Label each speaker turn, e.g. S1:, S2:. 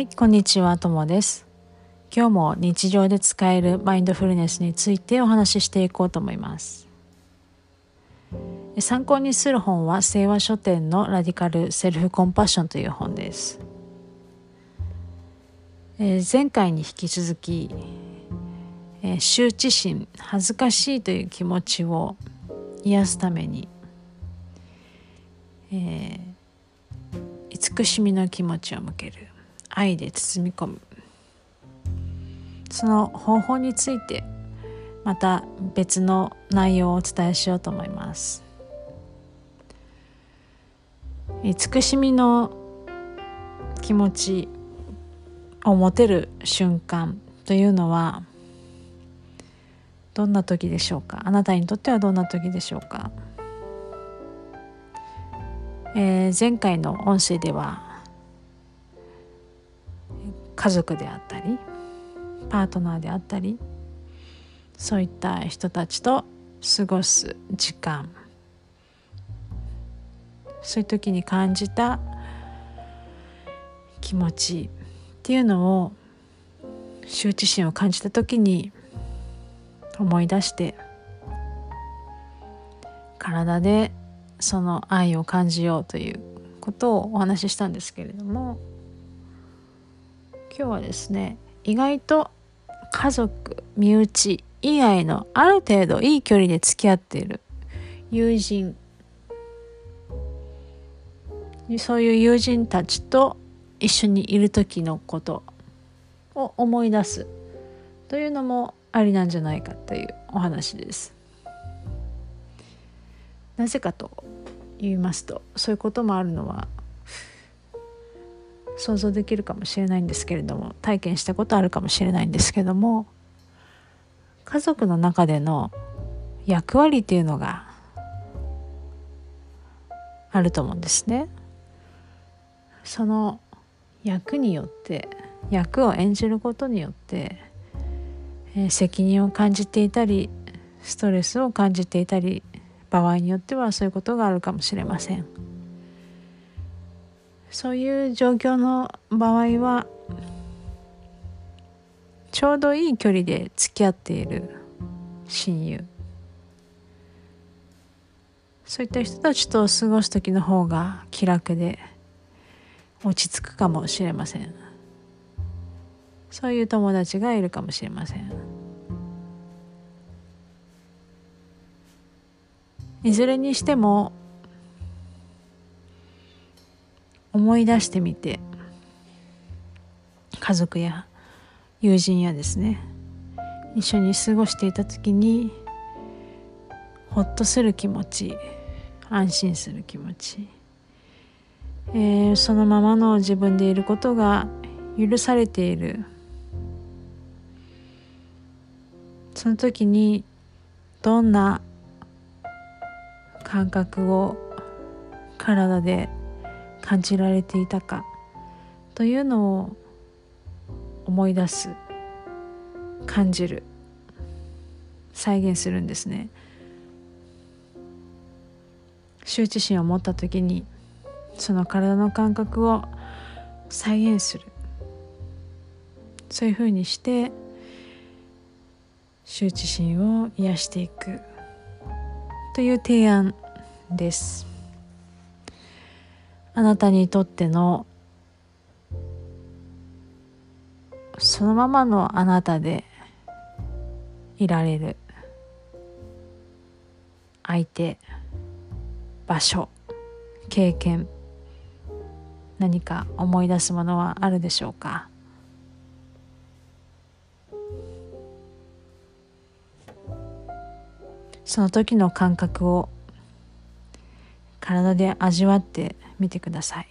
S1: はい、こんにちは、ともです。今日も日常で使えるマインドフルネスについてお話ししていこうと思います。参考にする本は清和書店のラディカルセルフコンパッションという本です。えー前回に引き続き、えー羞恥心、恥ずかしいという気持ちを癒すために、えー慈しみの気持ちを向ける愛で包み込む。その方法についてまた別の内容をお伝えしようと思います。慈しみの気持ちを持てる瞬間というのはどんな時でしょうか？あなたにとってはどんな時でしょうか？えー前回の音声では家族であったりパートナーであったりそういった人たちと過ごす時間。そういう時に感じた気持ちっていうのを羞恥心を感じた時に思い出して体でその愛を感じようということをお話ししたんですけれども今日はですね意外と家族身内以外のある程度いい距離で付き合っている友人そういう友人たちと一緒にいる時のことを思い出すというのもありなんじゃないかというお話です。なぜかと言いますとそういうこともあるのは想像できるかもしれないんですけれども体験したことあるかもしれないんですけども家族の中での役割っていうのがあると思うんですね。その役によって役を演じることによって、えー責任を感じていたりストレスを感じていたり場合によってはそういうことがあるかもしれませんそういう状況の場合はちょうどいい距離で付き合っている親友。そういった人たちと過ごす時の方が気楽で落ち着くかもしれません。そういう友達がいるかもしれません。いずれにしても思い出してみて。家族や友人やですね。一緒に過ごしていた時にほっとする気持ち安心する気持ち、えーそのままの自分でいることが許されている。その時にどんな感覚を体で感じられていたかというのを思い出す感じる再現するんですね。羞恥心を持った時にその体の感覚を再現する。そういうふうにして羞恥心を癒していくという提案です。あなたにとってのそのままのあなたでいられる相手場所経験何か思い出すものはあるでしょうか？その時の感覚を体で味わってみてください。